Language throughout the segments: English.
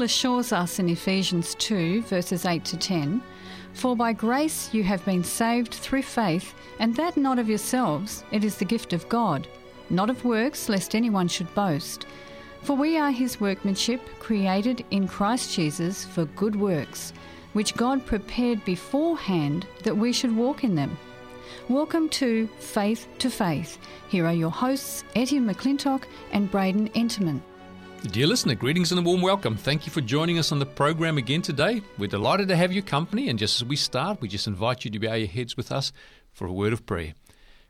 Bible assures us in Ephesians 2, verses 8 to 10 For by grace you have been saved through faith, and that not of yourselves, it is the gift of God, not of works, lest anyone should boast. For we are his workmanship, created in Christ Jesus for good works, which God prepared beforehand that we should walk in them. Welcome to Faith to Faith. Here are your hosts, Etienne McClintock and Braden Enterman. Dear listener, greetings and a warm welcome. Thank you for joining us on the program again today. We're delighted to have your company, and just as we start, we just invite you to bow your heads with us for a word of prayer.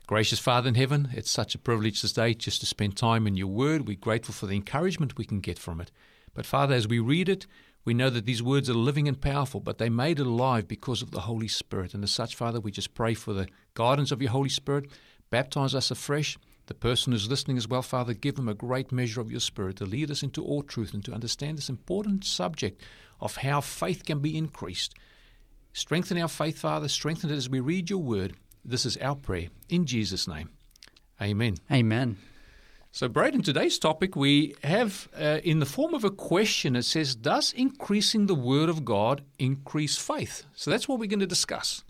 Gracious Father in heaven, it's such a privilege this day just to spend time in your word. We're grateful for the encouragement we can get from it. But Father, as we read it, we know that these words are living and powerful, but they made it alive because of the Holy Spirit. And as such, Father, we just pray for the guidance of your Holy Spirit. Baptize us afresh. The person who's listening as well, Father, give them a great measure of your Spirit to lead us into all truth and to understand this important subject of how faith can be increased. Strengthen our faith, Father. Strengthen it as we read your word. This is our prayer. In Jesus' name. Amen. Amen. So, Braden, today's topic we have uh, in the form of a question. It says, Does increasing the Word of God increase faith? So, that's what we're going to discuss.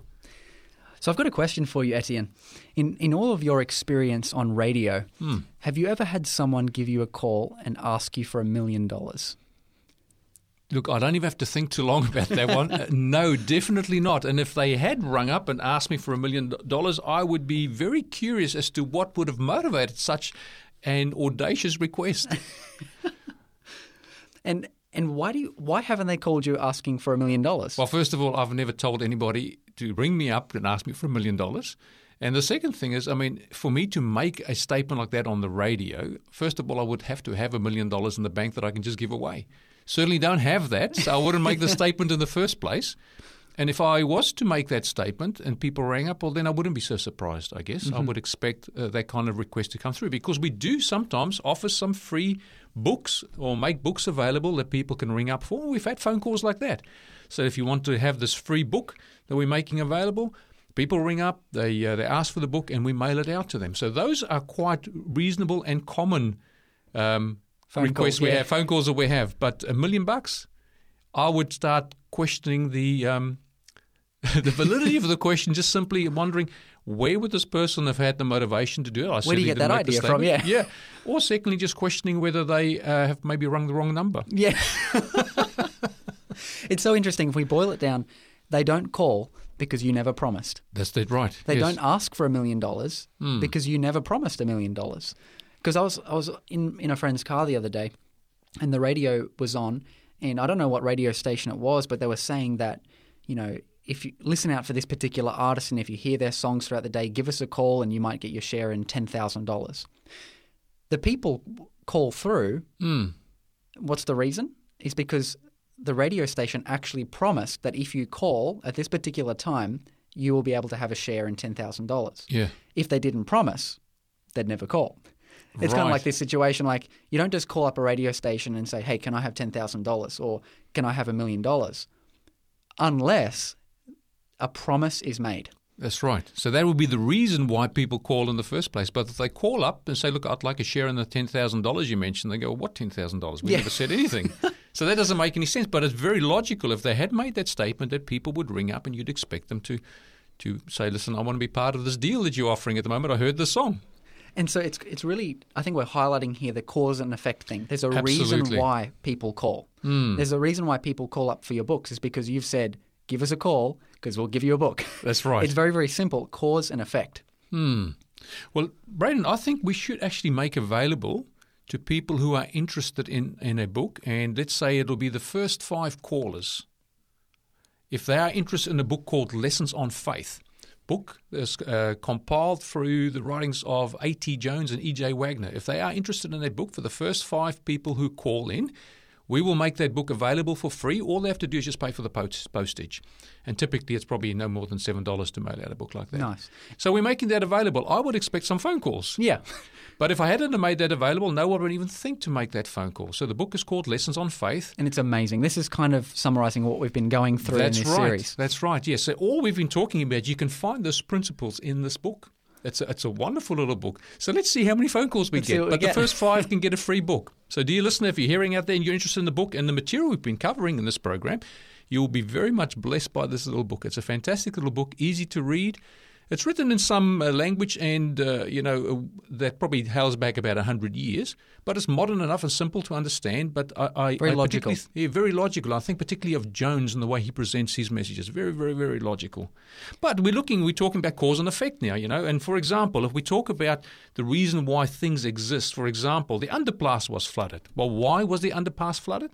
So, I've got a question for you, Etienne. In, in all of your experience on radio, Hmm. have you ever had someone give you a call and ask you for a million dollars? Look, I don't even have to think too long about that one. Uh, no, definitely not. And if they had rung up and asked me for a million dollars, I would be very curious as to what would have motivated such an audacious request. And and why do you, why haven't they called you asking for a million dollars? Well, first of all, I've never told anybody to ring me up and ask me for a million dollars. And the second thing is, I mean, for me to make a statement like that on the radio, first of all, I would have to have a million dollars in the bank that I can just give away. Certainly don't have that, so I wouldn't make the statement in the first place. And if I was to make that statement and people rang up, well, then I wouldn't be so surprised, I guess. I would expect uh, that kind of request to come through because we do sometimes offer some free books or make books available that people can ring up for. We've had phone calls like that. So if you want to have this free book that we're making available, people ring up, they, uh, they ask for the book, and we mail it out to them. So those are quite reasonable and common um, Phone requests calls, we yeah. have, phone calls that we have. But a million bucks, I would start questioning the um, the validity of the question. Just simply wondering where would this person have had the motivation to do it? I Where do you get that idea from? Yeah. yeah. Or secondly, just questioning whether they uh, have maybe rung the wrong number. Yeah. it's so interesting. If we boil it down, they don't call because you never promised. That's that right. They yes. Hmm. don't ask for a million dollars because you never promised a million dollars. Because I was I was in in a friend's car the other day, and the radio was on, and I don't know what radio station it was, but they were saying that you know if you listen out for this particular artist, and if you hear their songs throughout the day, give us a call, and you might get your share in ten thousand dollars. The people call through. Mm. What's the reason? Is because the radio station actually promised that if you call at this particular time, you will be able to have a share in ten thousand dollars. Yeah. If they didn't promise, they'd never call. It's kind of like this situation like you don't just call up a radio station and say, "Hey, can I have ten thousand dollars?" or "Can I have a million dollars?" Unless a promise is made. That's right. So that would be the reason why people call in the first place. But if they call up and say, "Look, I'd like a share in the ten thousand dollars you mentioned," they go, "What ten thousand dollars? We Yeah. never said anything." so that doesn't make any sense. But it's very logical if they had made that statement that people would ring up and you'd expect them to to say, "Listen, I want to be part of this deal that you're offering at the moment. I heard the song." And so it's it's really I think we're highlighting here the cause and effect thing. There's a Absolutely. reason why people call. Hmm. There's a reason why people call up for your books is because you've said, "Give us a call because we'll give you a book." That's right. It's very very simple, cause and effect. Hmm. Well, Braden, I think we should actually make available to people who are interested in, in a book, and let's say it'll be the first five callers. If they are interested in a book called Lessons on Faith, book is uh, compiled through the writings of A.T. Jones and E.J. Waggoner. If they are interested in that book, for the first five people who call in, we will make that book available for free. All they have to do is just pay for the post- postage. And typically it's probably no more than $7 to mail out a book like that. Nice. So we're making that available. I would expect some phone calls. Yeah. But if I hadn't have made that available, no one would even think to make that phone call. So the book is called Lessons on Faith. And it's amazing. This is kind of summarizing what we've been going through That's in this right. series. That's right. Yes. So all we've been talking about, you can find those principles in this book. It's a, it's a wonderful little book. So let's see how many phone calls we Let's get. we But the first five can get a free book. So, dear listener, if you're hearing out there and you're interested in the book and the material we've been covering in this program, you'll be very much blessed by this little book. It's a fantastic little book, easy to read. It's written in some uh, language and, uh, you know, uh, that probably hails back about 100 years, but it's modern enough and simple to understand. But I, I Very I logical. Yeah, very logical. I think particularly of Jones and the way he presents his messages. Very, very, very logical. But we're looking, we're talking about cause and effect now, you know. And for example, if we talk about the reason why things exist, for example, the underpass was flooded. Well, why was the underpass flooded?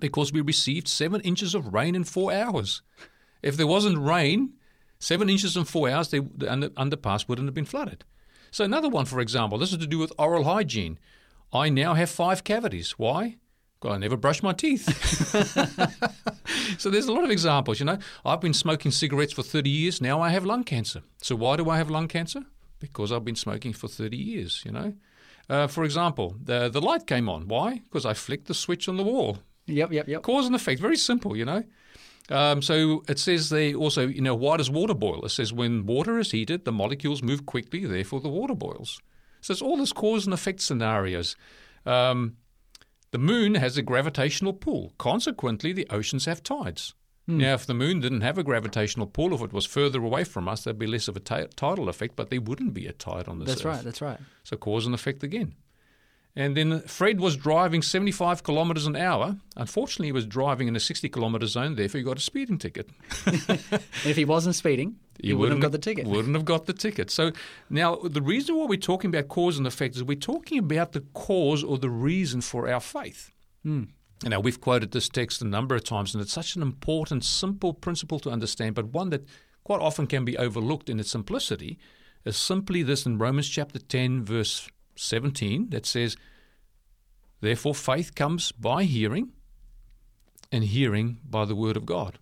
Because we received seven inches of rain in four hours. If there wasn't rain, seven inches in four hours, they, the under, underpass wouldn't have been flooded. So another one, for example, this is to do with oral hygiene. I now have five cavities. Why? Because I never brush my teeth. so there's a lot of examples. You know, I've been smoking cigarettes for 30 years. Now I have lung cancer. So why do I have lung cancer? Because I've been smoking for 30 years. You know. Uh, for example, the the light came on. Why? Because I flicked the switch on the wall. Yep, yep, yep. Cause and effect, very simple, you know. Um, so it says they also, you know, why does water boil? It says when water is heated, the molecules move quickly, therefore the water boils. So it's all this cause and effect scenarios. Um, the moon has a gravitational pull. Consequently, the oceans have tides. Now, if the moon didn't have a gravitational pull, if it was further away from us, there'd be less of a tidal effect, but there wouldn't be a tide on the this That's earth. right. That's right. So cause and effect again. And then Fred was driving 75 kilometres an hour. Unfortunately, he was driving in a 60 kilometre zone, therefore he got a speeding ticket. And if he wasn't speeding, he, wouldn't have got the ticket. Wouldn't have got the ticket. So now the reason why we're talking about cause and effect is we're talking about the cause or the reason for our faith. Hmm. Now we've quoted this text a number of times, and it's such an important, simple principle to understand, but one that quite often can be overlooked in its simplicity. Is simply this in Romans chapter 10, verse 17, that says, Therefore faith comes by hearing, and hearing by the word of God.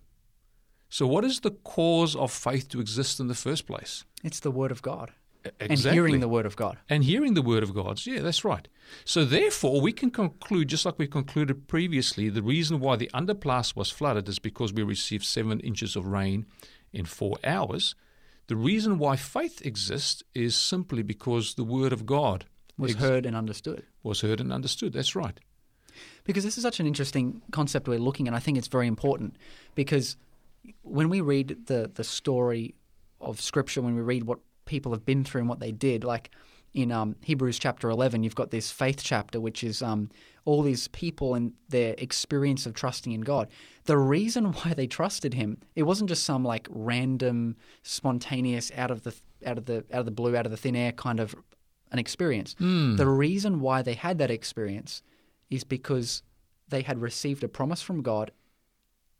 So, what is the cause of faith to exist in the first place? It's the word of God. Exactly. And hearing the word of God. and hearing the word of God. Yeah, that's right. So therefore, we can conclude, just like we concluded previously, the reason why the underpass was flooded is because we received seven inches of rain in four hours. The reason why faith exists is simply because the word of God Was ex- heard and understood. was heard and understood. That's right. Because this is such an interesting concept we're looking at. I think it's very important because when we read the, the story of Scripture, when we read what people have been through and what they did, like in um, Hebrews chapter 11, you've got this faith chapter, which is um, all these people and their experience of trusting in God. The reason why they trusted Him, it wasn't just some like random, spontaneous, out of the out of the out of the blue, out of the thin air kind of an experience. The reason why they had that experience is because they had received a promise from God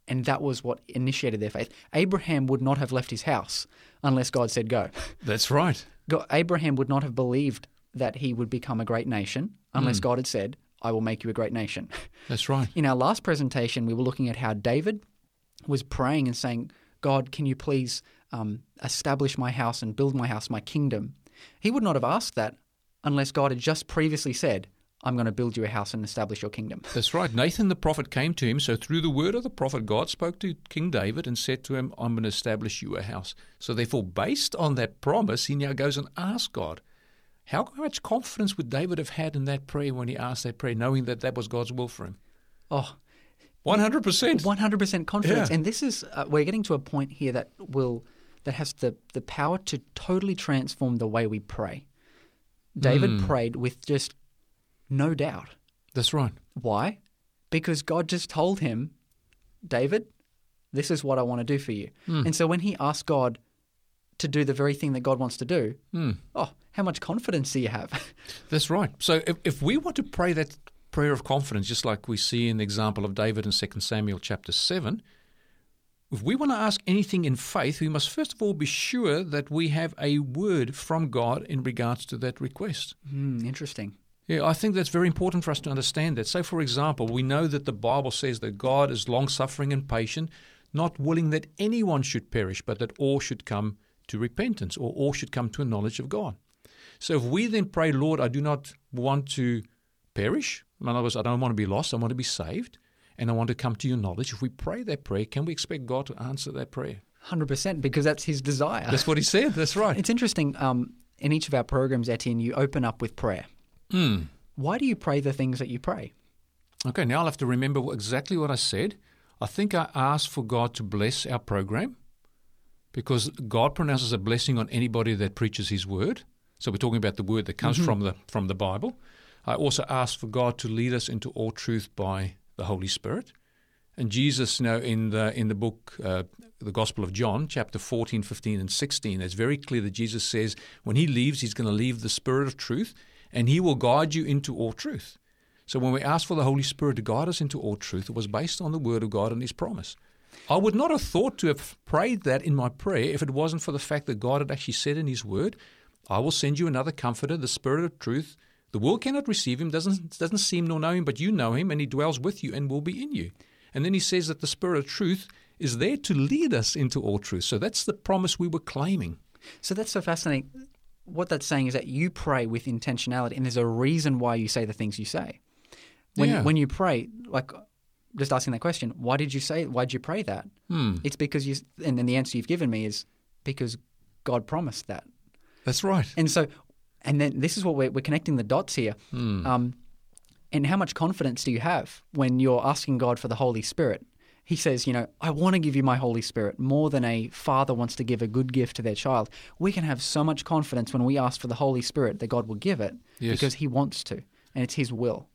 and that was what initiated their faith. Abraham would not have left his house unless God said go. That's right. God, Abraham would not have believed that he would become a great nation unless God had said, I will make you a great nation. That's right. In our last presentation, we were looking at how David was praying and saying, God, can you please um, establish my house and build my house, my kingdom? He would not have asked that unless God had just previously said, I'm going to build you a house and establish your kingdom. That's right. Nathan the prophet came to him. So, through the word of the prophet, God spoke to King David and said to him, I'm going to establish you a house. So, therefore, based on that promise, he now goes and asks God. How much confidence would David have had in that prayer when he asked that prayer, knowing that that was God's will for him? Oh, 100%. 100% confidence. Yeah. And this is, uh, we're getting to a point here that will, that has the, the power to totally transform the way we pray. David Hmm. prayed with just no doubt. That's right. Why? Because God just told him, David, this is what I want to do for you. Hmm. And so when he asked God to do the very thing that God wants to do, Hmm. oh, how much confidence do you have? That's right. So if, if we want to pray that prayer of confidence, just like we see in the example of David in 2 Samuel chapter 7, if we want to ask anything in faith, we must first of all be sure that we have a word from God in regards to that request. Hmm, interesting. Yeah, I think that's very important for us to understand that. So, for example, we know that the Bible says that God is long suffering and patient, not willing that anyone should perish, but that all should come to repentance or all should come to a knowledge of God. So, if we then pray, Lord, I do not want to perish, in other words, I don't want to be lost, I want to be saved, and I want to come to your knowledge, if we pray that prayer, can we expect God to answer that prayer? Hundred percent, because that's his desire. That's what he said. That's right. It's interesting. Um, in each of our programs, Etienne, you open up with prayer. Mm. Why do you pray the things that you pray? Okay, now I'll have to remember exactly what I said. I think I asked for God to bless our program because God pronounces a blessing on anybody that preaches His word. So we're talking about the word that comes mm-hmm. from the from the Bible. I also asked for God to lead us into all truth by the Holy Spirit. And Jesus, you know, in the in the book, uh, the Gospel of John, chapter 14, 15, and 16, it's very clear that Jesus says when he leaves, he's going to leave the Spirit of truth, and he will guide you into all truth. So when we asked for the Holy Spirit to guide us into all truth, it was based on the Word of God and His promise. I would not have thought to have prayed that in my prayer if it wasn't for the fact that God had actually said in His Word, I will send you another comforter, the Spirit of truth. The world cannot receive him, doesn't, doesn't seem nor know him, but you know him, and he dwells with you and will be in you. And then he says that the Spirit of truth is there to lead us into all truth. So that's the promise we were claiming. So that's so fascinating. What that's saying is that you pray with intentionality, and there's a reason why you say the things you say. When yeah. when you pray, like just asking that question, why did you say? it? Why did you pray that? Hmm. It's because you, and then the answer you've given me is because God promised that. That's right. And so, and then this is what we're, we're connecting the dots here. Hmm. Um, and how much confidence do you have when you're asking God for the Holy Spirit? He says, you know, I want to give you my Holy Spirit more than a father wants to give a good gift to their child. We can have so much confidence when we ask for the Holy Spirit that God will give it yes. because He wants to, and it's His will.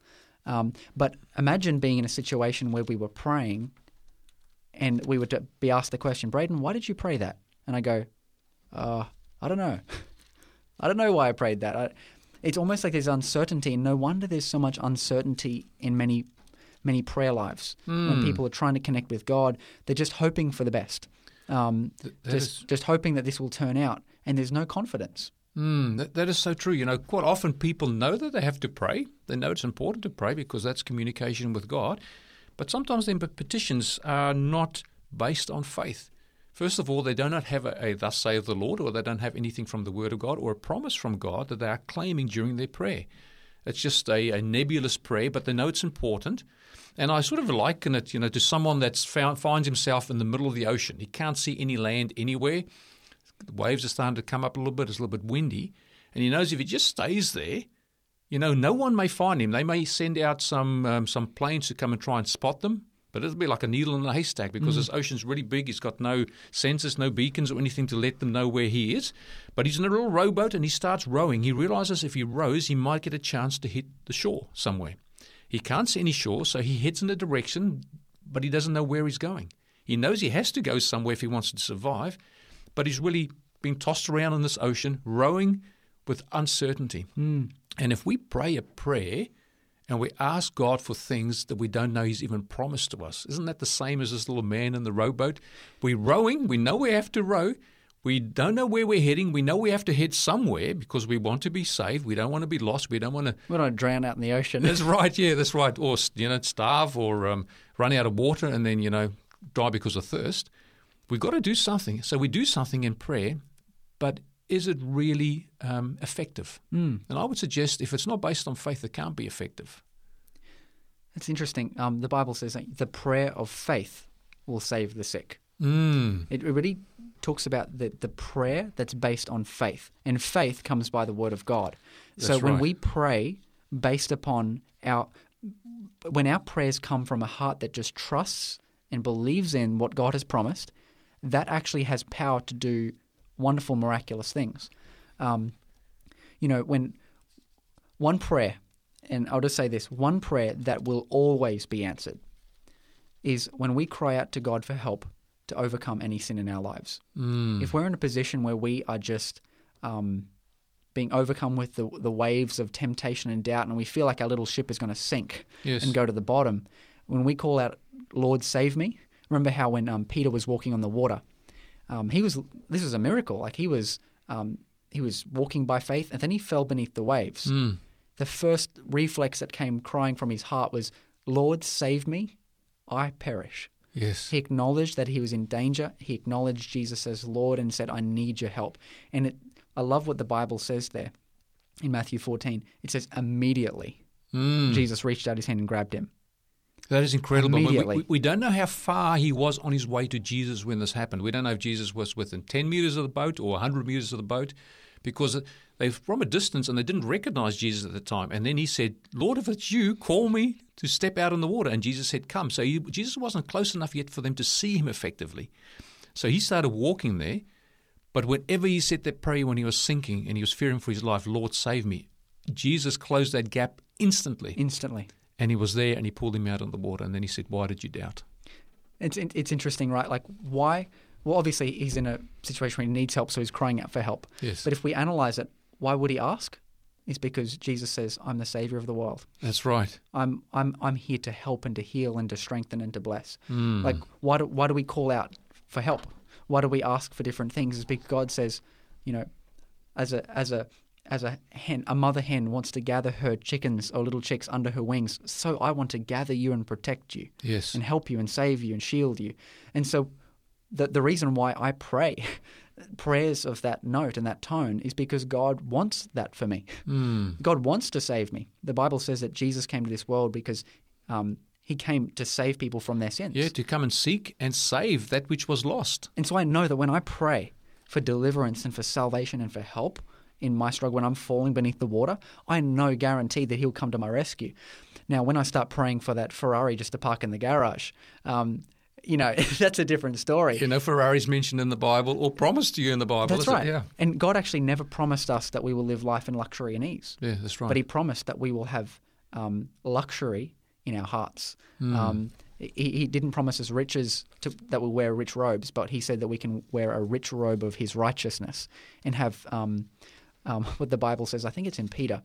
Um, but imagine being in a situation where we were praying and we would be asked the question, Braden, why did you pray that? And I go, uh, I don't know. I don't know why I prayed that. I, it's almost like there's uncertainty, and no wonder there's so much uncertainty in many many prayer lives mm. when people are trying to connect with God. They're just hoping for the best, um, Th- just is... just hoping that this will turn out, and there's no confidence. Mm, that, that is so true. You know, quite often people know that they have to pray. They know it's important to pray because that's communication with God. But sometimes their petitions are not based on faith. First of all, they do not have a, a, thus saith the Lord, or they don't have anything from the Word of God or a promise from God that they are claiming during their prayer. It's just a, a nebulous prayer, but they know it's important. And I sort of liken it, you know, to someone that finds himself in the middle of the ocean. He can't see any land anywhere. The waves are starting to come up a little bit. It's a little bit windy. And he knows if he just stays there, you know, no one may find him. They may send out some um, some planes to come and try and spot them. But it'll be like a needle in a haystack because mm. this ocean's really big. He's got no sensors, no beacons or anything to let them know where he is. But he's in a little rowboat and he starts rowing. He realizes if he rows, he might get a chance to hit the shore somewhere. He can't see any shore, so he heads in a direction, but he doesn't know where he's going. He knows he has to go somewhere if he wants to survive, but he's really being tossed around in this ocean, rowing with uncertainty. Mm. And if we pray a prayer and we ask God for things that we don't know He's even promised to us. Isn't that the same as this little man in the rowboat? We're rowing, we know we have to row, we don't know where we're heading. We know we have to head somewhere because we want to be saved. We don't want to be lost. We don't want to. We don't drown out in the ocean. That's right. Yeah, that's right. Or you know, starve or um, run out of water and then you know die because of thirst. We've got to do something. So we do something in prayer, but is it really um, effective? Mm. And I would suggest if it's not based on faith, it can't be effective. That's interesting. Um, the Bible says that the prayer of faith will save the sick. Mm. It really talks about the, the prayer that's based on faith, and faith comes by the word of God. That's so when right. we pray based upon our when our prayers come from a heart that just trusts and believes in what God has promised, that actually has power to do wonderful, miraculous things. Um, you know, when one prayer, and I'll just say this one prayer that will always be answered is when we cry out to God for help to overcome any sin in our lives. Mm. If we're in a position where we are just um, being overcome with the, the waves of temptation and doubt, and we feel like our little ship is going to sink yes. and go to the bottom, when we call out, Lord, save me, remember how when um, Peter was walking on the water, um, he was this was a miracle. Like he was um, he was walking by faith, and then he fell beneath the waves. Mm. The first reflex that came crying from his heart was, "Lord, save me, I perish." Yes. He acknowledged that he was in danger. He acknowledged Jesus as Lord and said, "I need your help." And it, I love what the Bible says there in Matthew 14. It says, "Immediately, Mm. Jesus reached out his hand and grabbed him." That is incredible. We- Immediately. We, we don't know how far he was on his way to Jesus when this happened. We don't know if Jesus was within 10 meters of the boat or 100 meters of the boat because they from a distance and they didn't recognize Jesus at the time. And then he said, Lord, if it's you, call me to step out in the water. And Jesus said, Come. So he, Jesus wasn't close enough yet for them to see him effectively. So he started walking there. But whenever he said that prayer when he was sinking and he was fearing for his life, Lord, save me, Jesus closed that gap instantly. Instantly. And he was there and he pulled him out of the water. And then he said, Why did you doubt? It's it's interesting, right? Like why? Well, obviously he's in a situation where he needs help, so he's crying out for help. Yes. But if we analyze it, why would he ask? It's because Jesus says, "I'm the Savior of the world. That's right. I'm I'm I'm here to help and to heal and to strengthen and to bless." Hmm. Like why do why do we call out for help? Why do we ask for different things? Is because God says, you know, as a as a as a hen, a mother hen wants to gather her chickens or little chicks under her wings. So I want to gather you and protect you Yes. and help you and save you and shield you. And so the the reason why I pray prayers of that note and that tone is because God wants that for me. Mm. God wants to save me. The Bible says that Jesus came to this world because um, he came to save people from their sins. Yeah, to come and seek and save that which was lost. And so I know that when I pray for deliverance and for salvation and for help in my struggle when I'm falling beneath the water, I know guaranteed that he'll come to my rescue. Now, when I start praying for that Ferrari just to park in the garage, um, you know, that's a different story. You know, Ferrari's mentioned in the Bible or promised to you in the Bible. That's is it? right. Yeah. And God actually never promised us that we will live life in luxury and ease. Yeah, that's right. But He promised that we will have um, luxury in our hearts. Um, he, he didn't promise us riches to, that we'll wear rich robes, but He said that we can wear a rich robe of His righteousness and have um, um, what the Bible says. I think it's in Peter.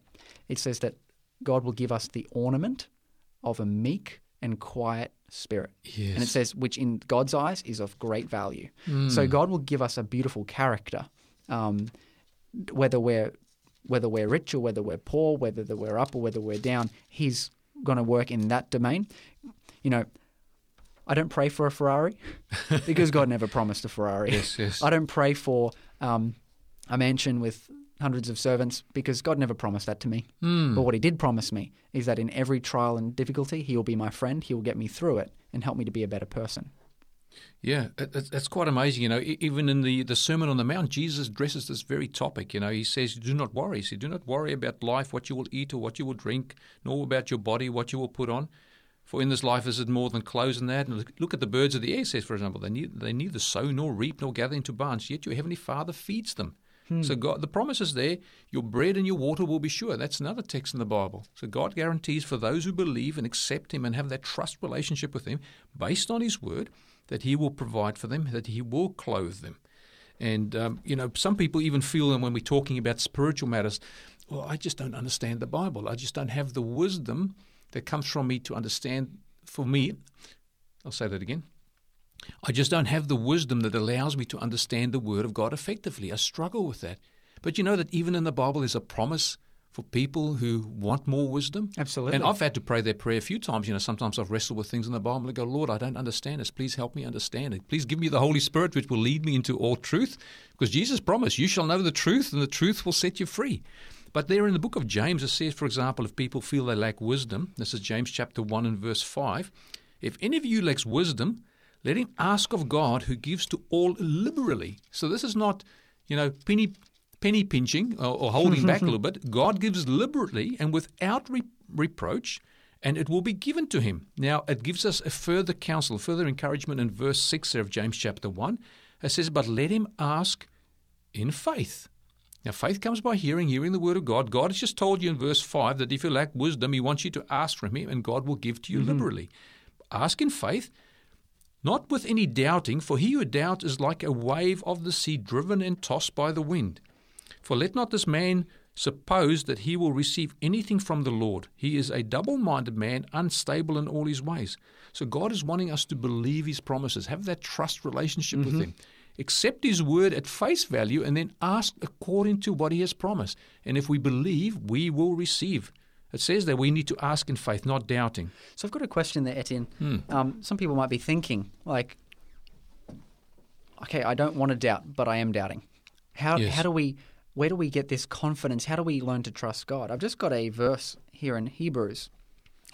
It says that God will give us the ornament of a meek and quiet spirit. Yes. And it says, which in God's eyes is of great value. So God will give us a beautiful character, um, whether we're whether we're rich or whether we're poor, whether that we're up or whether we're down. He's going to work in that domain. You know, I don't pray for a Ferrari because God never promised a Ferrari. Yes, yes. I don't pray for um, a mansion with hundreds of servants because God never promised that to me. Hmm. But what He did promise me is that in every trial and difficulty, He will be my friend. He will get me through it and help me to be a better person. Yeah, it's that's quite amazing. You know, even in the, the Sermon on the Mount, Jesus addresses this very topic. You know, he says, "Do not worry." He said, "Do not worry about life, what you will eat or what you will drink, nor about your body, what you will put on. For in this life is it more than clothes and that. And look- at the birds of the air. Says, for example, they neither, they neither sow nor reap nor gather into barns, yet your heavenly Father feeds them. So God, the promise is there. Your bread and your water will be sure. That's another text in the Bible. So God guarantees for those who believe and accept Him and have that trust relationship with Him, based on His word, that He will provide for them, that He will clothe them. And um, you know, some people even feel that when we're talking about spiritual matters, well, I just don't understand the Bible. I just don't have the wisdom that comes from me to understand. For me, I'll say that again. I just don't have the wisdom that allows me to understand the Word of God effectively. I struggle with that. But you know that even in the Bible, there's a promise for people who want more wisdom. Absolutely. And I've had to pray that prayer a few times. You know, sometimes I've wrestled with things in the Bible and go, Lord, I don't understand this. Please help me understand it. Please give me the Holy Spirit, which will lead me into all truth. Because Jesus promised, You shall know the truth, and the truth will set you free. But there in the book of James, it says, for example, if people feel they lack wisdom, this is James chapter 1 and verse 5. If any of you lacks wisdom, let him ask of God who gives to all liberally. So this is not, you know, penny penny pinching or, or holding back a little bit. God gives liberally and without re- reproach, and it will be given to him. Now, it gives us a further counsel, further encouragement in verse 6 there of James chapter 1. It says, But let him ask in faith. Now, faith comes by hearing, hearing the word of God. God has just told you in verse 5 that if you lack wisdom, he wants you to ask from him, and God will give to you mm-hmm. liberally. Ask in faith, not with any doubting, for he who doubts is like a wave of the sea driven and tossed by the wind. For let not this man suppose that he will receive anything from the Lord. He is a double minded man, unstable in all his ways. So God is wanting us to believe his promises, have that trust relationship with mm-hmm. him. Accept his word at face value and then ask according to what he has promised. And if we believe, we will receive. It says that we need to ask in faith, not doubting. So I've got a question there, Etienne. Hmm. Um, some people might be thinking, like, okay, I don't want to doubt, but I am doubting. How Yes. how do we where do we get this confidence? How do we learn to trust God? I've just got a verse here in Hebrews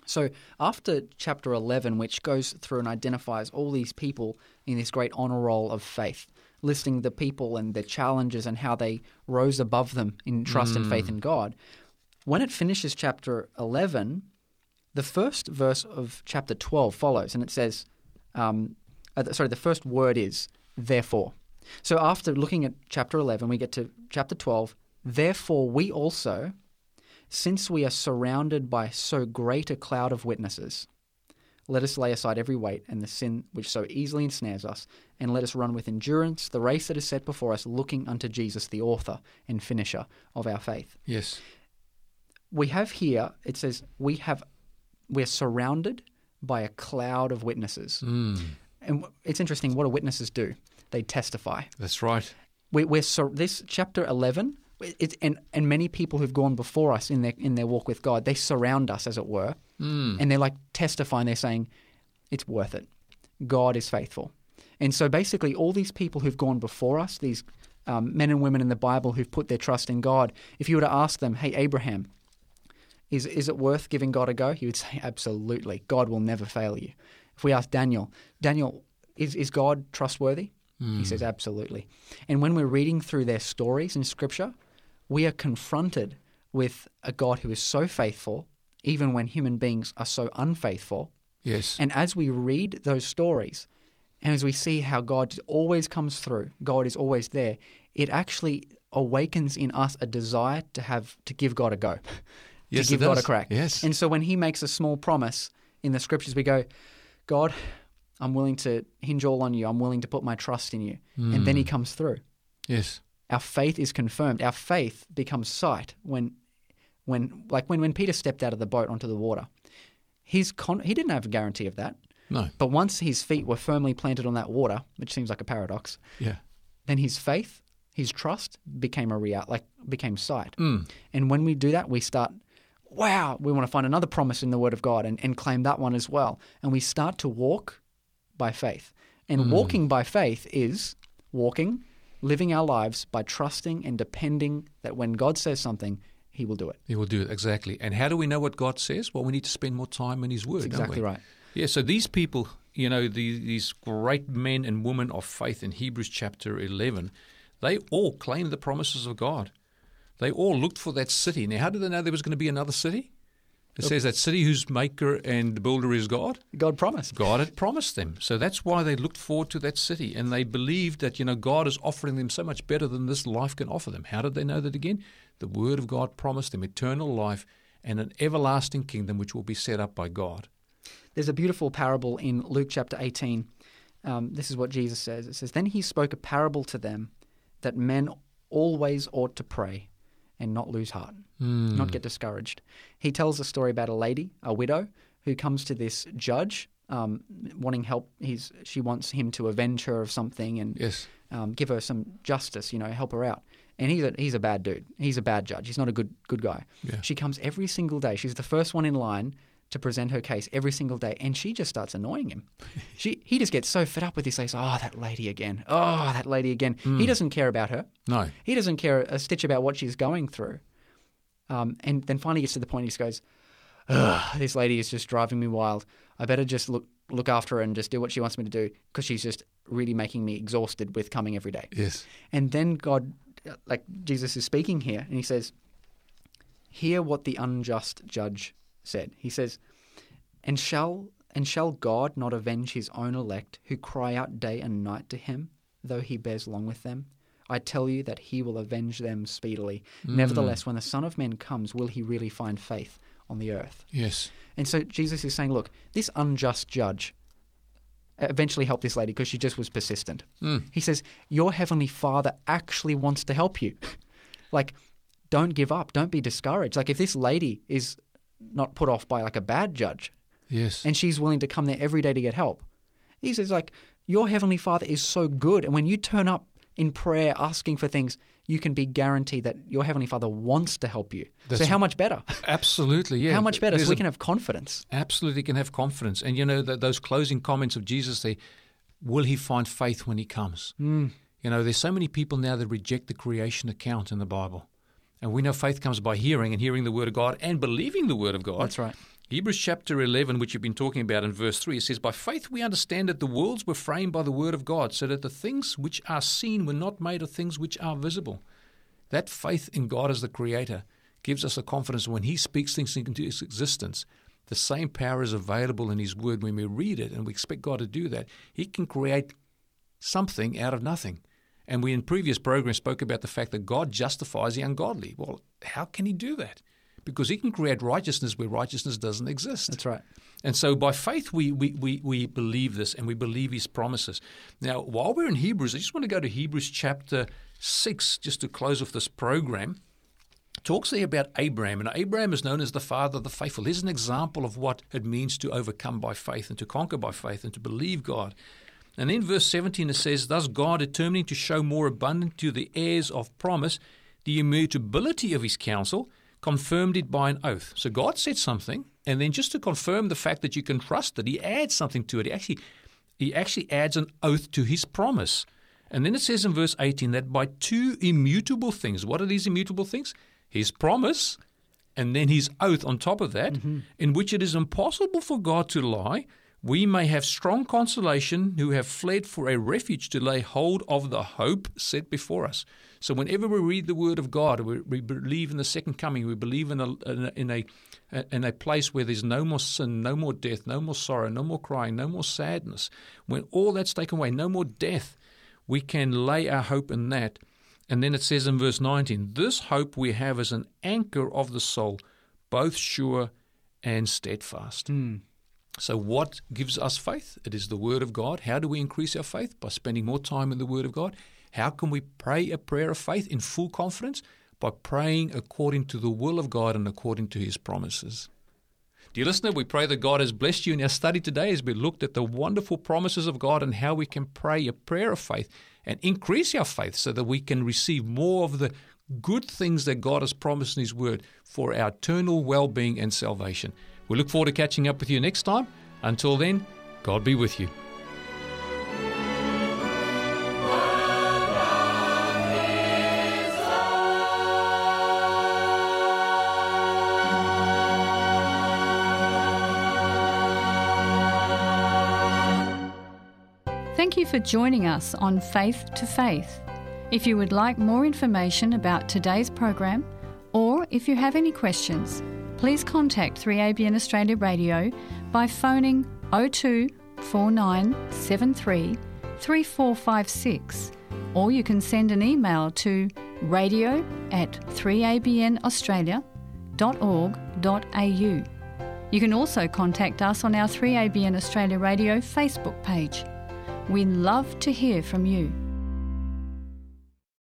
So after chapter 11, which goes through and identifies all these people in this great honor roll of faith, listing the people and their challenges and how they rose above them in trust and faith in God, when it finishes chapter 11, the first verse of chapter 12 follows, and it says, um, uh, sorry, the first word is therefore. So after looking at chapter 11, we get to chapter 12. Therefore, we also, since we are surrounded by so great a cloud of witnesses, let us lay aside every weight and the sin which so easily ensnares us, and let us run with endurance the race that is set before us, looking unto Jesus, the author and finisher of our faith. Yes. We have here, it says, we have, we're surrounded by a cloud of witnesses. Mm, And it's interesting, what do witnesses do? They testify. that's right. we, we're so this chapter 11 it's, and, and many people who've gone before us in their in their walk with God they surround us as it were Mm. and they're like testifying they're saying it's worth it God is faithful and so basically all these people who've gone before us these um, men and women in the Bible who've put their trust in God if you were to ask them hey Abraham is is it worth giving God a go he would say absolutely God will never fail you if we ask Daniel Daniel is is God trustworthy he hmm. says, absolutely. And when we're reading through their stories in Scripture, we are confronted with a God who is so faithful, even when human beings are so unfaithful. Yes. And as we read those stories, and as we see how God always comes through, God is always there, it actually awakens in us a desire to have to give God a go, Yes, to give God a crack. Yes. And so when He makes a small promise in the Scriptures, we go, God, I'm willing to hinge all on you. I'm willing to put my trust in you. And Hmm. then He comes through. yes. Our faith is confirmed. Our faith becomes sight when, when like when, when Peter stepped out of the boat onto the water. His con- he didn't have a guarantee of that. No. But once his feet were firmly planted on that water, which seems like a paradox, Yeah. then his faith, his trust became a real like became sight. Mm. And when we do that, we start, wow, we want to find another promise in the Word of God and, and claim that one as well. And we start to walk by faith. And hmm. walking by faith is walking, living our lives by trusting and depending that when God says something, He will do it. He will do it exactly. And how do we know what God says? Well, we need to spend more time in His Word. That's exactly right. Yeah. So these people, you know, the, these great men and women of faith in Hebrews chapter eleven, they all claim the promises of God. They all looked for that city. Now, how did they know there was going to be another city? It says that city whose maker and builder is God. God promised. God had promised them. So that's why they looked forward to that city. And they believed that, you know, God is offering them so much better than this life can offer them. How did they know that again? The Word of God promised them eternal life and an everlasting kingdom which will be set up by God. There's a beautiful parable in Luke chapter 18. Um, this is what Jesus says. It says, Then he spoke a parable to them that men always ought to pray and not lose heart, not get discouraged. He tells a story about a lady, a widow, who comes to this judge um, wanting help. He's, she wants him to avenge her of something and Yes. um, give her some justice, you know, help her out. And he's a, he's a bad dude. He's a bad judge. He's not a good good guy. Yeah. She comes every single day. She's the first one in line to present her case every single day, and she just starts annoying him. she he just gets so fed up with this. He's oh, that lady again. Oh, that lady again. He doesn't care about her. No. He doesn't care a stitch about what she's going through. Um, and then finally gets to the point he just goes, this lady is just driving me wild. I better just look look after her and just do what she wants me to do because she's just really making me exhausted with coming every day. Yes. And then God, like Jesus is speaking here, and he says, Hear what the unjust judge said. He says, And shall and shall God not avenge his own elect who cry out day and night to him, though he bears long with them? I tell you that he will avenge them speedily. Mm. Nevertheless, when the Son of Man comes, will he really find faith on the earth? Yes. And so Jesus is saying, look, this unjust judge uh, eventually helped this lady because she just was persistent. Mm. He says, Your heavenly Father actually wants to help you. like, don't give up. Don't be discouraged. Like, if this lady is not put off by like a bad judge Yes. and she's willing to come there every day to get help, he says, like, your heavenly Father is so good. And when you turn up in prayer asking for things, you can be guaranteed that your heavenly Father wants to help you. so, how much better? Absolutely. Yeah. how much better? There's So we can have confidence. absolutely can have confidence. And you know that those closing comments of Jesus, they will he find faith when he comes? Mm. You know, there's so many people now that reject the creation account in the Bible, and we know faith comes by hearing and hearing the word of God and believing the word of God. That's right. Hebrews chapter 11, which you've been talking about in verse 3, it says, By faith we understand that the worlds were framed by the word of God, so that the things which are seen were not made of things which are visible. That faith in God as the Creator gives us a confidence when He speaks things into existence. The same power is available in His Word when we read it, and we expect God to do that. He can create something out of nothing. And we in previous programs spoke about the fact that God justifies the ungodly. Well, how can He do that? Because He can create righteousness where righteousness doesn't exist. That's right. And so by faith, we, we, we, we believe this and we believe His promises. Now, while we're in Hebrews, I just want to go to Hebrews chapter 6 just to close off this program talks there about Abraham, and Abraham is known as the father of the faithful. Here's an example of what it means to overcome by faith and to conquer by faith and to believe God. And in verse 17 it says, Thus God, determining to show more abundant to the heirs of promise the immutability of his counsel, confirmed it by an oath. So God said something, and then just to confirm the fact that you can trust it, he adds something to it. He actually, he actually adds an oath to his promise. And then it says in verse 18 that by two immutable things, what are these immutable things? His promise and then his oath on top of that, mm-hmm. in which it is impossible for God to lie, we may have strong consolation who have fled for a refuge to lay hold of the hope set before us. So, whenever we read the Word of God, we, we believe in the second coming. We believe in a, in a, in a place where there's no more sin, no more death, no more sorrow, no more crying, no more sadness. When all that's taken away, no more death, we can lay our hope in that. And then it says in verse 19, "This hope we have is an anchor of the soul, both sure and steadfast." Mm. So, what gives us faith? It is the Word of God. How do we increase our faith? By spending more time in the Word of God. How can we pray a prayer of faith in full confidence? By praying according to the will of God and according to His promises. Dear listener, we pray that God has blessed you in our study today as we looked at the wonderful promises of God and how we can pray a prayer of faith and increase our faith so that we can receive more of the good things that God has promised in His Word for our eternal well being and salvation. We look forward to catching up with you next time. Until then, God be with you. Thank you for joining us on Faith to Faith. If you would like more information about today's program, or if you have any questions, please contact 3ABN Australia Radio by phoning 02 4973 3456 or you can send an email to radio at 3abnaustralia.org.au. You can also contact us on our 3ABN Australia Radio Facebook page. We love to hear from you.